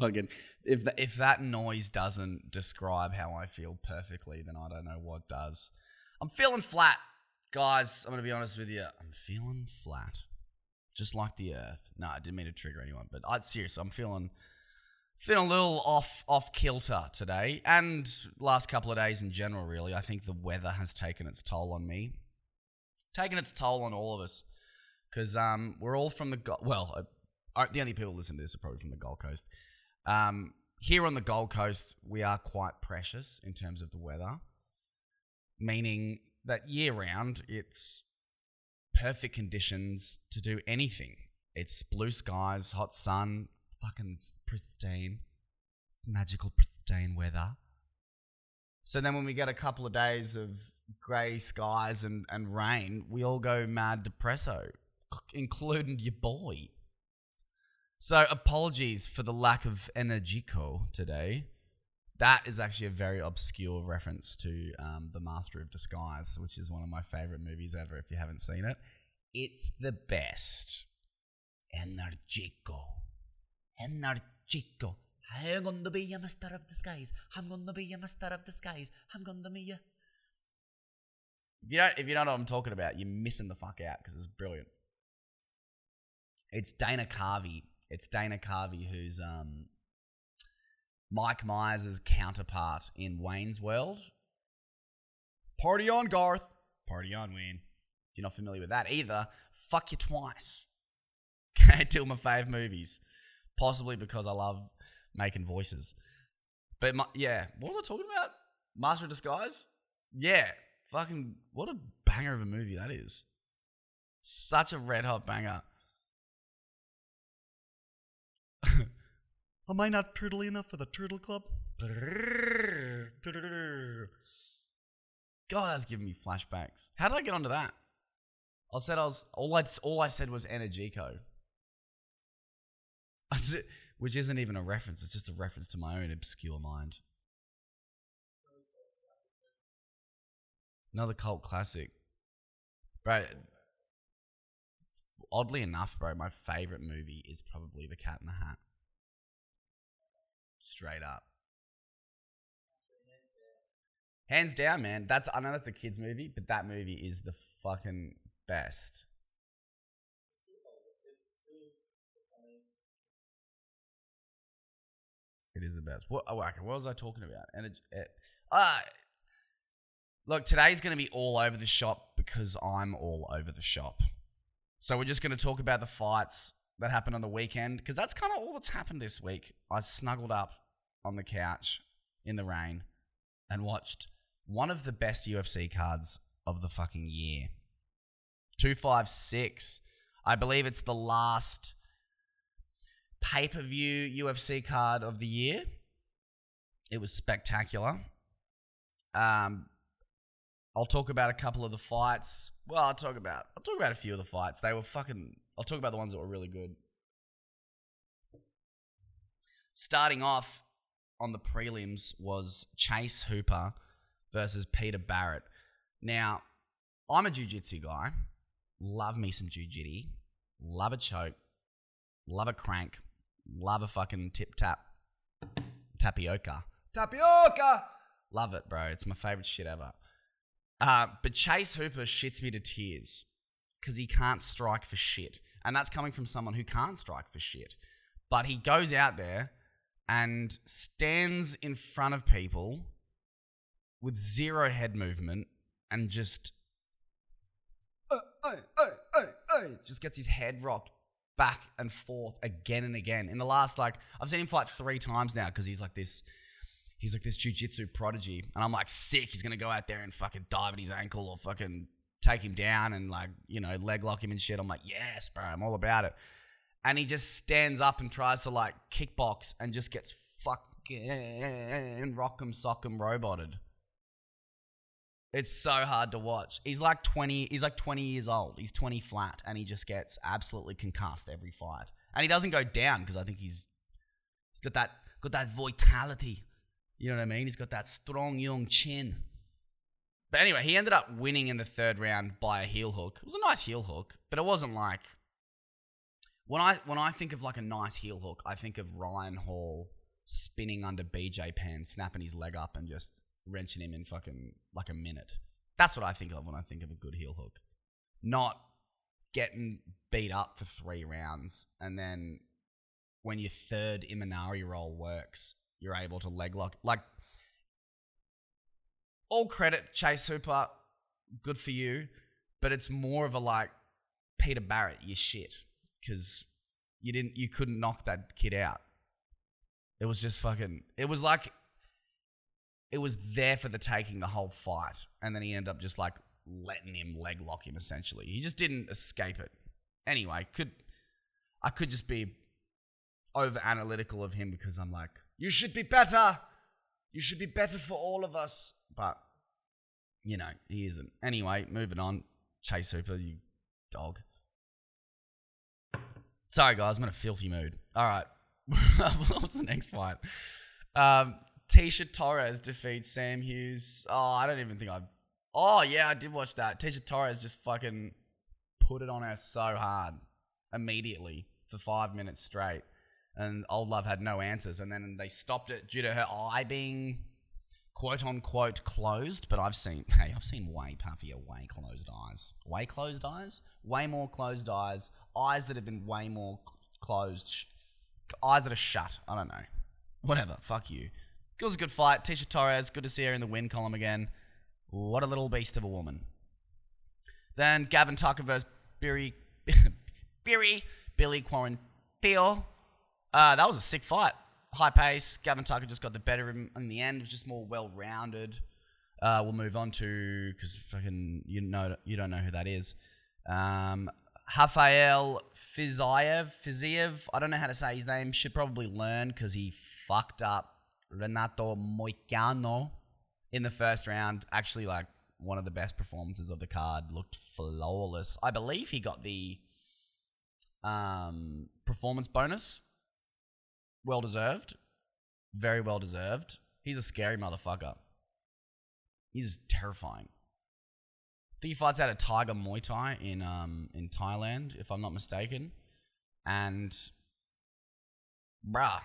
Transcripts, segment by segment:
Fucking if th- if that noise doesn't describe how I feel perfectly, then I don't know what does. I'm feeling flat, guys. I'm gonna be honest with you. I'm feeling flat, just like the earth. No, I didn't mean to trigger anyone, but I seriously, I'm feeling feeling a little off off kilter today, and last couple of days in general. Really, I think the weather has taken its toll on me, taken its toll on all of us, because um we're all from the well, uh, uh, the only people listening to this are probably from the Gold Coast. Um, here on the Gold Coast, we are quite precious in terms of the weather, meaning that year round it's perfect conditions to do anything. It's blue skies, hot sun, fucking pristine, magical pristine weather. So then when we get a couple of days of grey skies and, and rain, we all go mad depresso, including your boy. So apologies for the lack of energico today. That is actually a very obscure reference to um, The Master of Disguise, which is one of my favorite movies ever. If you haven't seen it, it's the best. Energico. Energico. I'm gonna be a master of disguise. I'm gonna be a master of disguise. I'm gonna be a. If you don't, if you don't know what I'm talking about, you're missing the fuck out because it's brilliant. It's Dana Carvey. It's Dana Carvey who's um, Mike Myers' counterpart in Wayne's World. Party on, Garth. Party on, Wayne. If you're not familiar with that either, fuck you twice. Okay, two of my fave movies. Possibly because I love making voices. But my, yeah, what was I talking about? Master of Disguise? Yeah, fucking what a banger of a movie that is. Such a red hot banger. Am I not turtly enough for the Turtle Club? God, that's giving me flashbacks. How did I get onto that? I said I was all I all I said was Energico. Which isn't even a reference. It's just a reference to my own obscure mind. Another cult classic, bro. Oddly enough, bro, my favorite movie is probably The Cat in the Hat. Straight up. Hands down, man. That's I know that's a kids movie, but that movie is the fucking best. It is the best. What? Oh. What was I talking about? And uh, look, today's going to be all over the shop because I'm all over the shop. So we're just going to talk about the fights that happened on the weekend because that's kind of all that's happened this week. I snuggled up on the couch in the rain and watched one of the best UFC cards of the fucking year. 256. I believe it's the last pay per view UFC card of the year. It was spectacular. Um, I'll talk about a couple of the fights. Well, I'll talk about I'll talk about a few of the fights. They were fucking. I'll talk about the ones that were really good. Starting off on the prelims was Chase Hooper versus Peter Barrett. Now, I'm a jiu-jitsu guy. Love me some jiu-jitsu. Love a choke. Love a crank. Love a fucking tip tap. Tapioca. Tapioca! Love it, bro. It's my favorite shit ever. Uh, but Chase Hooper shits me to tears because he can't strike for shit. And that's coming from someone who can't strike for shit. But he goes out there and stands in front of people with zero head movement and just uh, uh, uh, uh, uh, just gets his head rocked back and forth again and again. In the last like I've seen him fight three times now because he's like this he's like this jujitsu prodigy. And I'm like sick, he's gonna go out there and fucking dive at his ankle or fucking take him down and like, you know, leg lock him and shit. I'm like, yes, bro, I'm all about it. And he just stands up and tries to like kickbox and just gets fucking rock'em sock'em roboted. It's so hard to watch. He's like 20, he's like 20 years old. He's 20 flat and he just gets absolutely concussed every fight. And he doesn't go down because I think he's he's got that got that vitality. You know what I mean? He's got that strong young chin. But anyway, he ended up winning in the third round by a heel hook. It was a nice heel hook, but it wasn't like when I when I think of like a nice heel hook, I think of Ryan Hall spinning under BJ Penn, snapping his leg up and just wrenching him in fucking like a minute. That's what I think of when I think of a good heel hook. Not getting beat up for three rounds and then when your third Imanari roll works, you're able to leg lock. Like, all credit, Chase Hooper, good for you, but it's more of a like, Peter Barrett, you shit, because you didn't, you couldn't knock that kid out. It was just fucking, it was like, it was there for the taking the whole fight, and then he ended up just like letting him leg lock him essentially. He just didn't escape it. Anyway, could I could just be over analytical of him because I'm like, you should be better. You should be better for all of us. But, you know, he isn't. Anyway, moving on. Chase Hooper, you dog. Sorry, guys, I'm in a filthy mood. All right. what was the next fight? Um, Tecia Torres defeats Sam Hughes. Oh, I don't even think I've. Oh, yeah, I did watch that. Tecia Torres just fucking put it on her so hard immediately for five minutes straight and Old Love had no answers. And then they stopped it due to her eye being quote unquote closed. But I've seen, hey, I've seen way puffier, way closed eyes. Way closed eyes? Way more closed eyes. Eyes that have been way more closed. Eyes that are shut. I don't know. Whatever. Fuck you. It was a good fight. Tecia Torres, good to see her in the win column again. What a little beast of a woman. Then Gavin Tucker versus Billy, Billy, Billy Quarantillo. Uh, that was a sick fight. High pace. Gavin Tucker just got the better of him in the end. It was just more well rounded. Uh, we'll move on to because fucking you know you don't know who that is. Um, Rafael Fiziev. Fiziev. I don't know how to say his name. Should probably learn because he fucked up Renato Moicano in the first round. Actually, like one of the best performances of the card. Looked flawless. I believe he got the um, performance bonus well deserved. Very well deserved. He's a scary motherfucker. He's terrifying. I think he fights out of Tiger Muay Thai in um in Thailand, if I'm not mistaken. And bruh,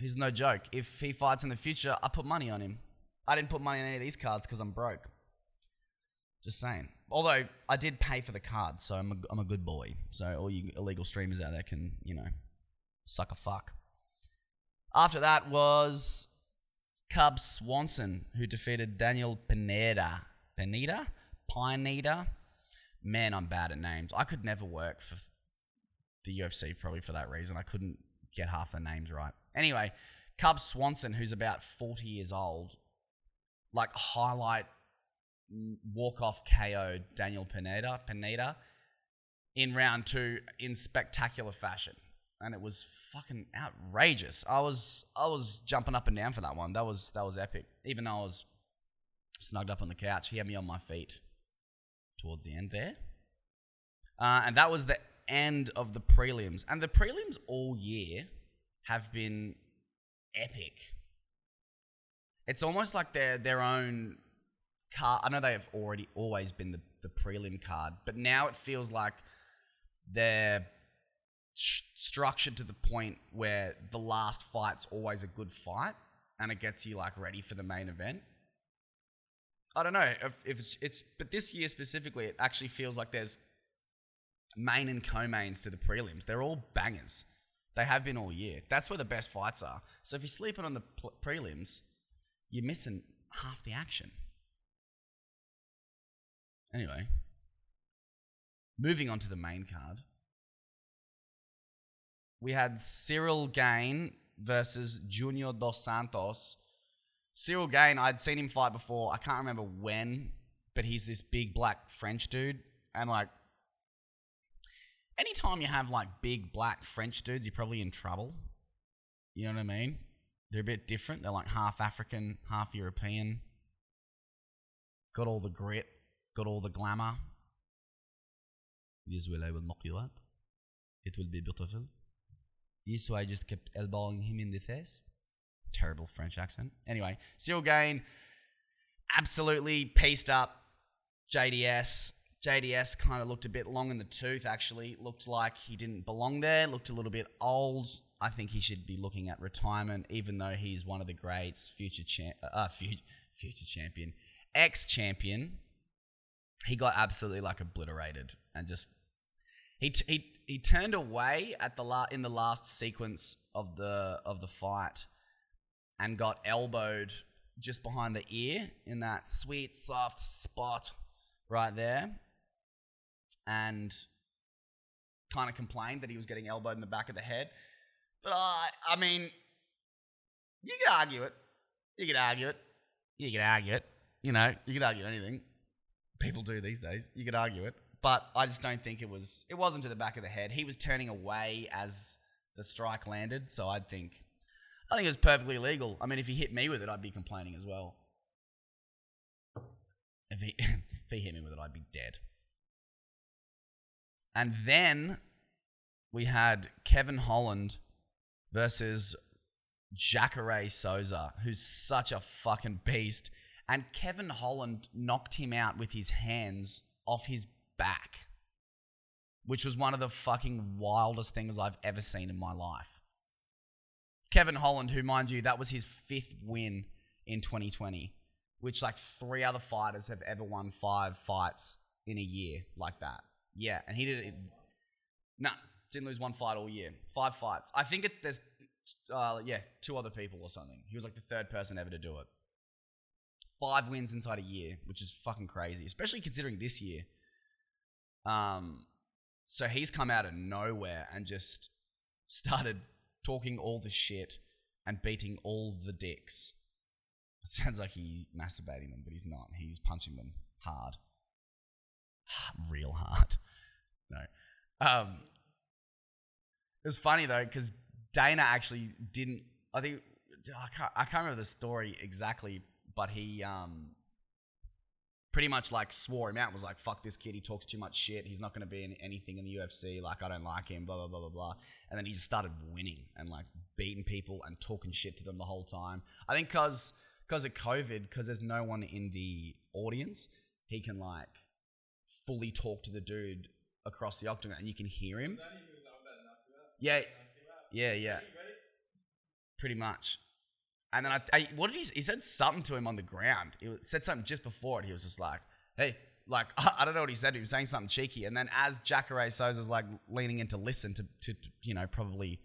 he's no joke. If he fights in the future, I put money on him. I didn't put money on any of these cards because I'm broke. Just saying. Although I did pay for the card, so I'm a, I'm a good boy. So all you illegal streamers out there can, you know, suck a fuck. After that was Cub Swanson, who defeated Daniel Pineda. Pineda? Pineda? Man, I'm bad at names. I could never work for the UFC probably for that reason. I couldn't get half the names right. Anyway, Cub Swanson, who's about 40 years old, like highlight mm, walk off KO Daniel Pineda, Pineda in round two in spectacular fashion and it was fucking outrageous. I was I was jumping up and down for that one. That was that was epic. Even though I was snugged up on the couch, he had me on my feet towards the end there. Uh, and that was the end of the prelims. And the prelims all year have been epic. It's almost like they're their own card. I know they have already always been the, the prelim card, but now it feels like they're structured to the point where the last fight's always a good fight and it gets you like ready for the main event. I don't know if, if it's, it's, but this year specifically, it actually feels like there's main and co-mains to the prelims. They're all bangers. They have been all year. That's where the best fights are. So if you're sleeping on the pl- prelims, you're missing half the action. Anyway, moving on to the main card we had Cyril Gane versus Junior Dos Santos. Cyril Gane, I'd seen him fight before. I can't remember when, but he's this big black French dude. And like, anytime you have like big black French dudes, you're probably in trouble. You know what I mean? They're a bit different. They're like half African, half European. Got all the grit, got all the glamour. This will I will knock you out. It will be beautiful. So I just kept elbowing him in the face. Terrible French accent. Anyway, Cyril Gane absolutely pieced up JDS. JDS kind of looked a bit long in the tooth, actually. Looked like he didn't belong there, looked a little bit old. I think he should be looking at retirement, even though he's one of the greats, future, cha- uh, future, future champion, ex champion. He got absolutely like obliterated and just. He, t- he, he turned away at the la- in the last sequence of the of the fight and got elbowed just behind the ear in that sweet soft spot right there and kind of complained that he was getting elbowed in the back of the head. But I, I mean, you could argue it. You could argue it. You could argue it. You know, you could argue anything. People do these days. You could argue it. But I just don't think it was. It wasn't to the back of the head. He was turning away as the strike landed. So I'd think, I think it was perfectly legal. I mean, if he hit me with it, I'd be complaining as well. If he if he hit me with it, I'd be dead. And then we had Kevin Holland versus Jacare Souza, who's such a fucking beast. And Kevin Holland knocked him out with his hands off his back, which was one of the fucking wildest things I've ever seen in my life. Kevin Holland, who, mind you, that was his fifth win in 2020, which like three other fighters have ever won five fights in a year like that. Yeah, and he did it. No, didn't lose one fight all year. Five fights. I think it's there's, uh, yeah, two other people or something. He was like the third person ever to do it. Five wins inside a year, which is fucking crazy, especially considering this year. Um, so he's come out of nowhere and just started talking all the shit and beating all the dicks. It sounds like he's masturbating them, but he's not. He's punching them hard. Real hard. No. Um, it was funny though, because Dana actually didn't. I think I can't. I can't remember the story exactly, but he um pretty much like swore him out. Was like, "Fuck this kid. He talks too much shit. He's not going to be in anything in the UFC. Like, I don't like him." Blah blah blah blah blah. And then he just started winning and like beating people and talking shit to them the whole time. I think because because of COVID, because there's no one in the audience, he can like fully talk to the dude across the octagon, and you can hear him. Yeah, yeah, yeah. Pretty much. And then I, I what did he? He said something to him on the ground. He said something just before it. He was just like, "Hey." Like I don't know what he said. He was saying something cheeky, and then as Jacare Souza's like leaning in to listen to, to, to you know probably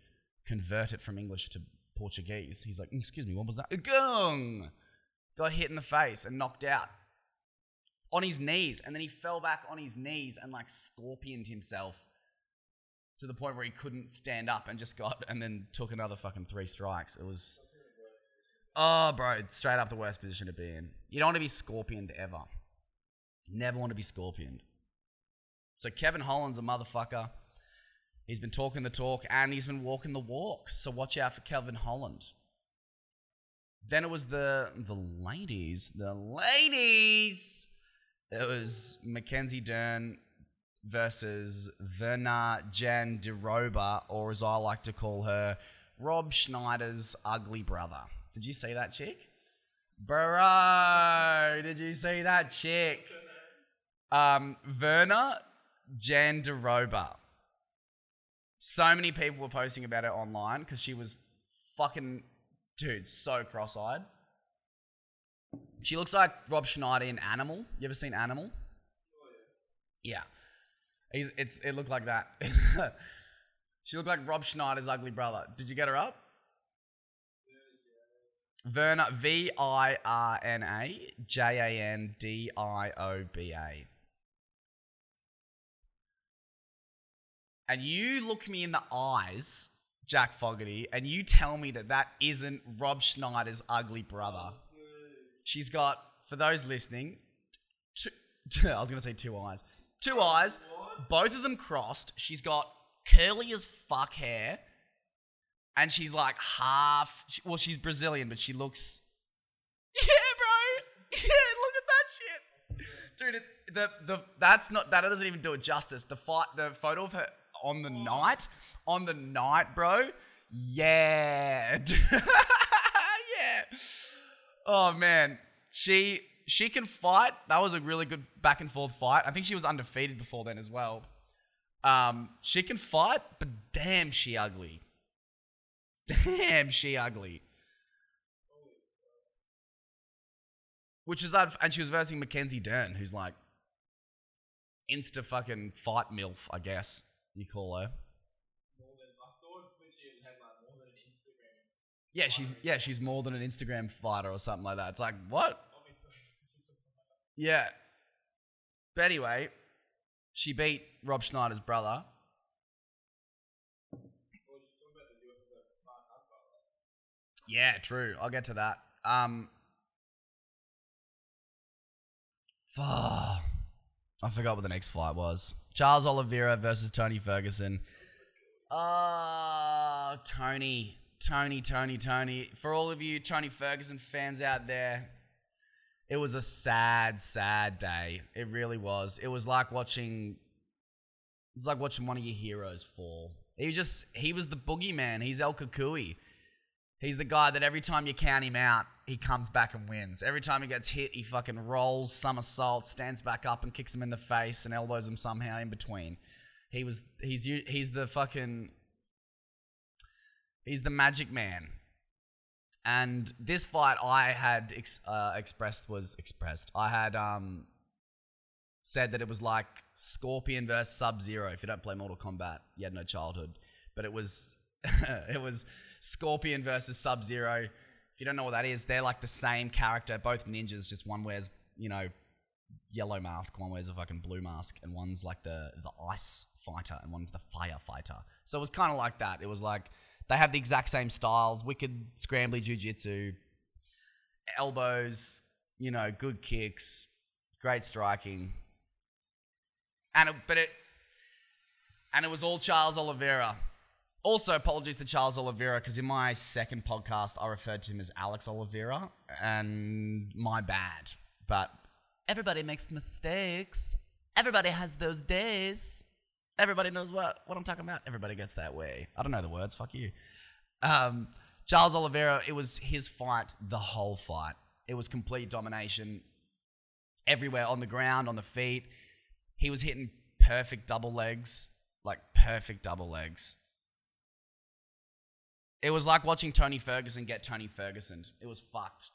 convert it from English to Portuguese, he's like, mm, "Excuse me, what was that?" Gung! Got hit in the face and knocked out on his knees, and then he fell back on his knees and like scorpioned himself to the point where he couldn't stand up and just got and then took another fucking three strikes. It was oh, bro, straight up the worst position to be in. You don't want to be scorpioned ever. Never want to be scorpioned. So Kevin Holland's a motherfucker. He's been talking the talk and he's been walking the walk. So watch out for Kevin Holland. Then it was the the ladies. The ladies. It was Mackenzie Dern versus Virna Jandiroba, or as I like to call her, Rob Schneider's ugly brother. Did you see that chick? Bro, did you see that chick? Um, Virna Jandiroba. So many people were posting about her online because she was fucking, dude, so cross eyed. She looks like Rob Schneider in Animal. You ever seen Animal? Yeah. He's, it's, it looked like that. she looked like Rob Schneider's ugly brother. Did you get her up? Virna, V I R N A J A N D I O B A. And you look me in the eyes, Jack Fogarty, and you tell me that that isn't Rob Schneider's ugly brother. She's got, for those listening, two, I was going to say two eyes. Two eyes, both of them crossed. She's got curly as fuck hair. And she's like half, well, she's Brazilian, but she looks. Yeah, bro. Yeah, look at that shit. Dude, it, the, the, that's not, that doesn't even do it justice. The fight, the photo of her on the night, on the night, bro. Yeah. yeah. Oh man, she she can fight. That was a really good back and forth fight. I think she was undefeated before then as well. Um, she can fight, but damn, she ugly. Damn, she ugly. Which is that, and she was versing Mackenzie Dern, who's like insta fucking fight milf, I guess you call her. Yeah, she's yeah, she's more than an Instagram fighter or something like that. It's like what? Yeah. But anyway, she beat Rob Schneider's brother. Yeah, true. I'll get to that. Um, fuck. I forgot what the next fight was. Charles Oliveira versus Tony Ferguson. Oh, Tony. Tony, Tony, Tony. For all of you Tony Ferguson fans out there, it was a sad, sad day. It really was. It was like watching. It was like watching one of your heroes fall. He just he was the boogeyman. He's El Cucuy. He's the guy that every time you count him out, he comes back and wins. Every time he gets hit, he fucking rolls, somersaults, stands back up and kicks him in the face and elbows him somehow in between. He was he's he's the fucking he's the magic man. And this fight I had ex- uh, expressed was expressed. I had um said that it was like Scorpion versus Sub Zero. If you don't play Mortal Kombat, you had no childhood. But it was it was Scorpion versus Sub Zero. If you don't know what that is, they're like the same character, both ninjas. Just one wears you know yellow mask, one wears a fucking blue mask, and one's like the the ice fighter, and one's the fire fighter. So it was kind of like that. It was like they have the exact same styles: wicked scrambly jujitsu, elbows, you know, good kicks, great striking, and it, but it and it was all Charles Oliveira. Also, apologies to Charles Oliveira because in my second podcast I referred to him as Alex Oliveira, and my bad. But everybody makes mistakes. Everybody has those days. Everybody knows what, what I'm talking about. Everybody gets that way. I don't know the words. Fuck you. Um, Charles Oliveira, it was his fight the whole fight. It was complete domination everywhere on the ground, on the feet. He was hitting perfect double legs, like perfect double legs. It was like watching Tony Ferguson get Tony Ferguson. It was fucked.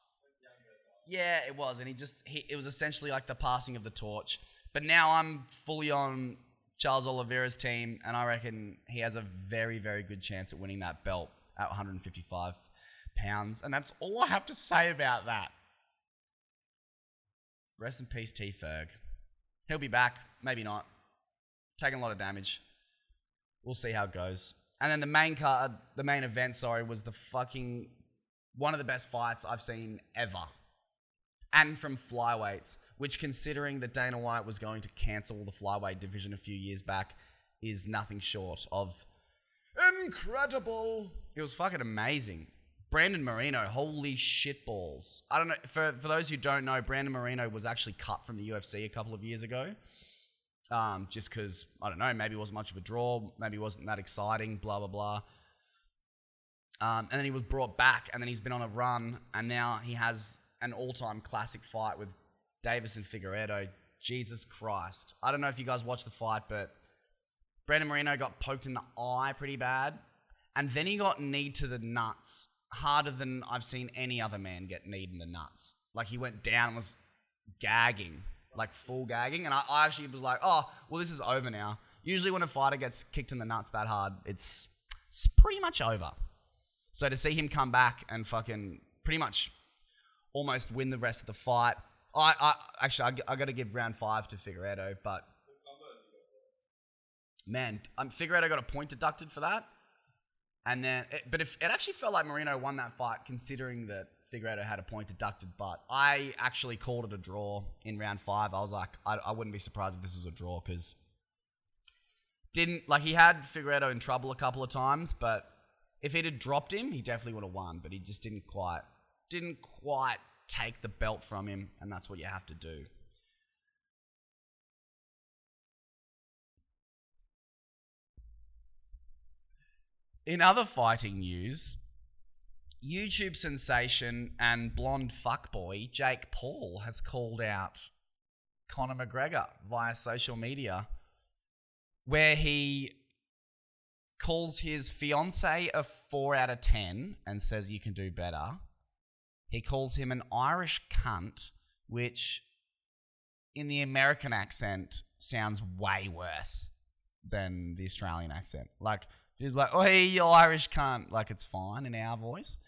Yeah, it was, and he just he, it was essentially like the passing of the torch. But now I'm fully on Charles Oliveira's team, and I reckon he has a very very good chance at winning that belt at 155 pounds, and that's all I have to say about that. Rest in peace, T Ferg. He'll be back, maybe not. Taking a lot of damage. We'll see how it goes. And then the main card, uh, the main event, sorry, was the fucking one of the best fights I've seen ever. And from flyweights, which considering that Dana White was going to cancel the flyweight division a few years back, is nothing short of incredible. It was fucking amazing. Brandon Moreno, holy shitballs. I don't know, for, for those who don't know, Brandon Moreno was actually cut from the UFC a couple of years ago. Um, just because, I don't know, maybe it wasn't much of a draw, maybe it wasn't that exciting, blah, blah, blah. Um, and then he was brought back, and then he's been on a run, and now he has an all time classic fight with Deiveson Figueiredo. Jesus Christ. I don't know if you guys watched the fight, but Brandon Moreno got poked in the eye pretty bad, and then he got kneed to the nuts harder than I've seen any other man get kneed in the nuts. Like he went down and was gagging, like full gagging, and I, I actually was like, oh, well, this is over now. Usually, when a fighter gets kicked in the nuts that hard, it's, it's pretty much over. So to see him come back and fucking pretty much almost win the rest of the fight, I, I actually I, I got to give round five to Figueiredo, but man, um, Figueiredo got a point deducted for that. And then, it, but if it actually felt like Moreno won that fight, considering that Figueiredo had a point deducted. But I actually called it a draw in round five. I was like, I, I wouldn't be surprised if this was a draw because didn't like he had Figueiredo in trouble a couple of times, but if he'd have dropped him, he definitely would have won. But he just didn't quite, didn't quite take the belt from him, and that's what you have to do. In other fighting news, YouTube sensation and blonde fuckboy Jake Paul has called out Conor McGregor via social media, where he calls his fiance a four out of 10 and says you can do better. He calls him an Irish cunt, which in the American accent sounds way worse than the Australian accent. Like, he's like, oh, hey, you Irish cunt. Like, it's fine in our voice.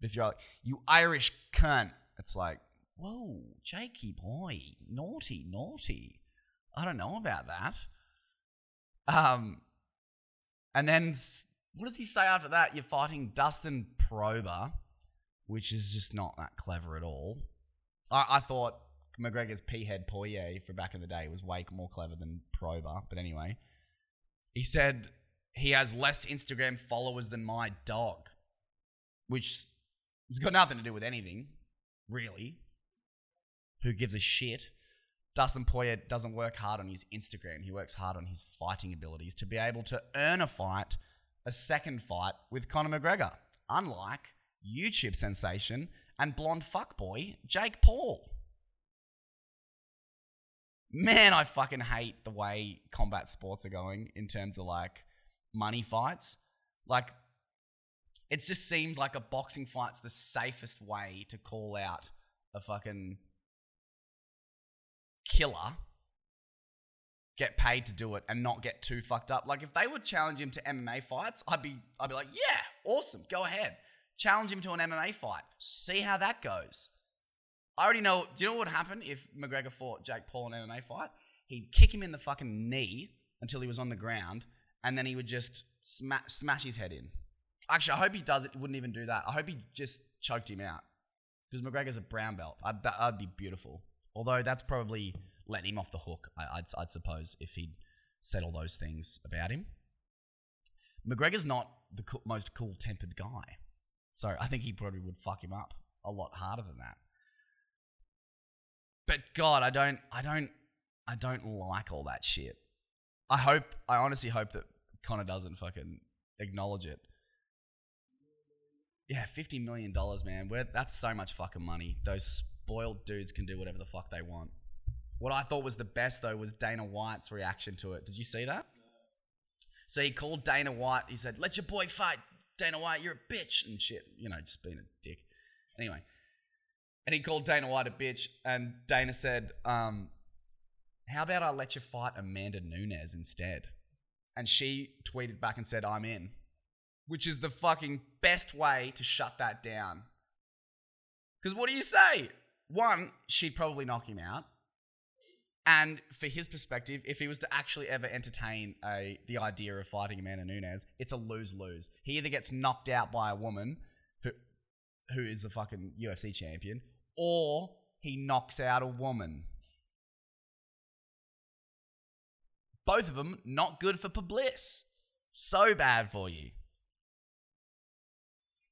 But if you're like, you Irish cunt, it's like, whoa, Jakey boy, naughty, naughty. I don't know about that. Um, and then what does he say after that? You're fighting Dustin Prober, which is just not that clever at all. I, I thought McGregor's P head Poirier for back in the day was way more clever than Prober, but anyway, he said he has less Instagram followers than my dog, which has got nothing to do with anything, really. Who gives a shit? Dustin Poirier doesn't work hard on his Instagram. He works hard on his fighting abilities to be able to earn a fight, a second fight with Conor McGregor. Unlike YouTube sensation and blonde fuckboy Jake Paul. Man, I fucking hate the way combat sports are going in terms of like money fights. Like, it just seems like a boxing fight's the safest way to call out a fucking killer, get paid to do it, and not get too fucked up. Like if they would challenge him to MMA fights, I'd be I'd be like, yeah, awesome, go ahead. Challenge him to an MMA fight. See how that goes. I already know. Do you know what would happen if McGregor fought Jake Paul in an MMA fight? He'd kick him in the fucking knee until he was on the ground, and then he would just smash smash his head in. Actually, I hope he does it. He wouldn't even do that. I hope he just choked him out because McGregor's a brown belt. I'd, that, that'd be beautiful. Although that's probably letting him off the hook, I, I'd, I'd suppose, if he'd said all those things about him. McGregor's not the co- most cool tempered guy. So I think he probably would fuck him up a lot harder than that. But God, I don't, I don't, I don't like all that shit. I hope, I honestly hope that Conor doesn't fucking acknowledge it. Yeah, fifty million dollars, man. That's so much fucking money. Those spoiled dudes can do whatever the fuck they want. What I thought was the best though was Dana White's reaction to it. Did you see that? So he called Dana White. He said, "Let your boy fight, Dana White. You're a bitch and shit." You know, just being a dick. Anyway, and he called Dana White a bitch, and Dana said, um, "How about I let you fight Amanda Nunes instead?" And she tweeted back and said, "I'm in," which is the fucking best way to shut that down. Because what do you say? One, she'd probably knock him out. And for his perspective, if he was to actually ever entertain a the idea of fighting Amanda Nunes, it's a lose lose. He either gets knocked out by a woman who who is a fucking UFC champion, or he knocks out a woman. Both of them not good for Publis. So bad for you.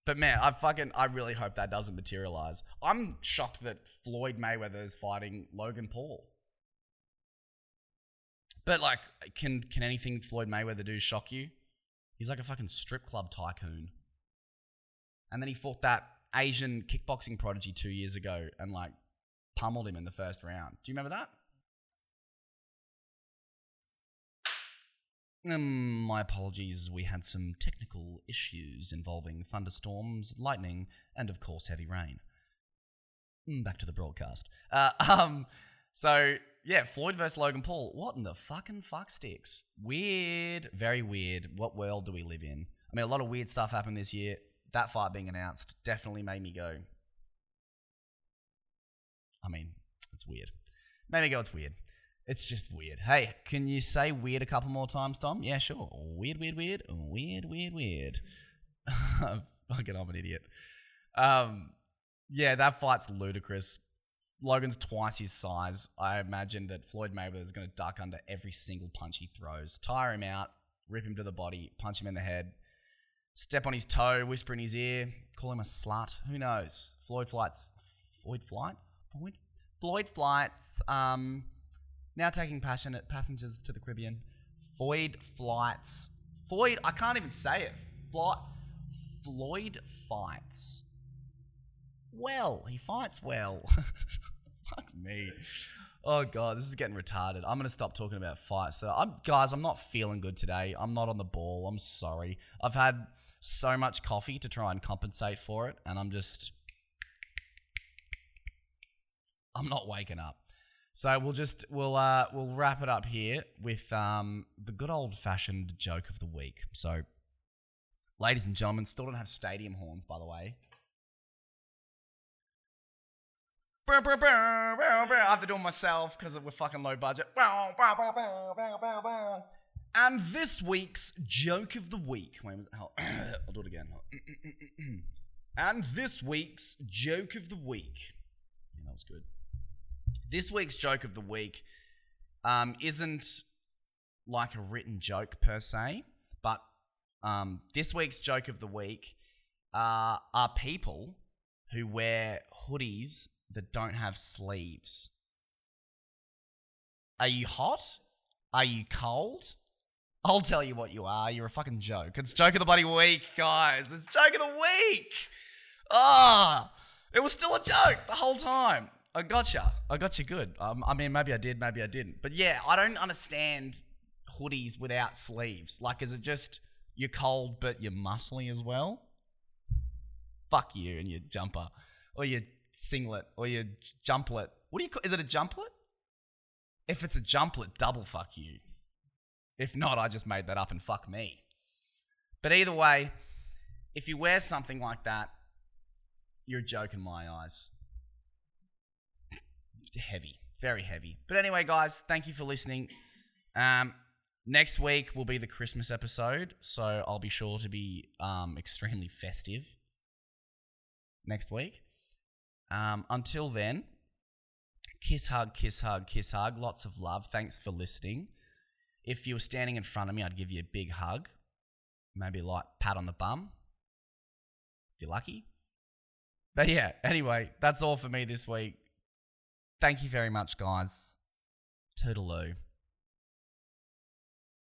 But man, I fucking I really hope that doesn't materialize. I'm shocked that Floyd Mayweather is fighting Logan Paul. But like, can can anything Floyd Mayweather do shock you? He's like a fucking strip club tycoon. And then he fought that Asian kickboxing prodigy two years ago and like pummeled him in the first round. Do you remember that? Um, my apologies. We had some technical issues involving thunderstorms, lightning, and of course heavy rain. Mm, Back to the broadcast. Uh, um, so yeah, Floyd versus Logan Paul. What in the fucking fuck sticks? Weird, very weird. What world do we live in? I mean, a lot of weird stuff happened this year. That fight being announced definitely made me go. I mean, it's weird. Made me go. It's weird. It's just weird. Hey, can you say weird a couple more times, Tom? Yeah, sure. Weird, weird, weird, weird, weird, weird. Fucking, I'm an idiot. Um, yeah, that fight's ludicrous. Logan's twice his size. I imagine that Floyd Mayweather is going to duck under every single punch he throws, tire him out, rip him to the body, punch him in the head, step on his toe, whisper in his ear, call him a slut. Who knows? Floyd flights. Floyd flights. Floyd. Floyd flights. Um, now taking passionate passengers to the Caribbean. Floyd flights. Floyd. I can't even say it. Flight. Floyd fights well. He fights well. Fuck me. Oh god, this is getting retarded. I'm gonna stop talking about fights. So I'm guys, I'm not feeling good today. I'm not on the ball. I'm sorry. I've had so much coffee to try and compensate for it, and I'm just I'm not waking up. So we'll just we'll uh we'll wrap it up here with um the good old fashioned joke of the week. So ladies and gentlemen, still don't have stadium horns by the way. I have to do it myself because we're fucking low budget. And this week's joke of the week. Wait, was, oh, I'll do it again. and this week's joke of the week. Yeah, that was good. This week's joke of the week um, isn't like a written joke per se, but um, this week's joke of the week uh, are people who wear hoodies that don't have sleeves. Are you hot? Are you cold? I'll tell you what you are. You're a fucking joke. It's joke of the bloody week, guys. It's joke of the week. Ah, oh, it was still a joke the whole time. I gotcha. I got you good. Um, I mean, maybe I did, maybe I didn't. But yeah, I don't understand hoodies without sleeves. Like, is it just you're cold but you're muscly as well? Fuck you and your jumper or your singlet or your jumplet. What do you call? Is it a jumplet? If it's a jumplet, double fuck you. If not, I just made that up and fuck me. But either way, if you wear something like that, you're a joke in my eyes. Heavy, very heavy. But anyway, guys, thank you for listening. Um, next week will be the Christmas episode, so I'll be sure to be um, extremely festive next week. Um, until then, kiss, hug, kiss, hug, kiss, hug. Lots of love. Thanks for listening. If you were standing in front of me, I'd give you a big hug, maybe a light pat on the bum, if you're lucky. But yeah, anyway, that's all for me this week. Thank you very much, guys. Toodaloo.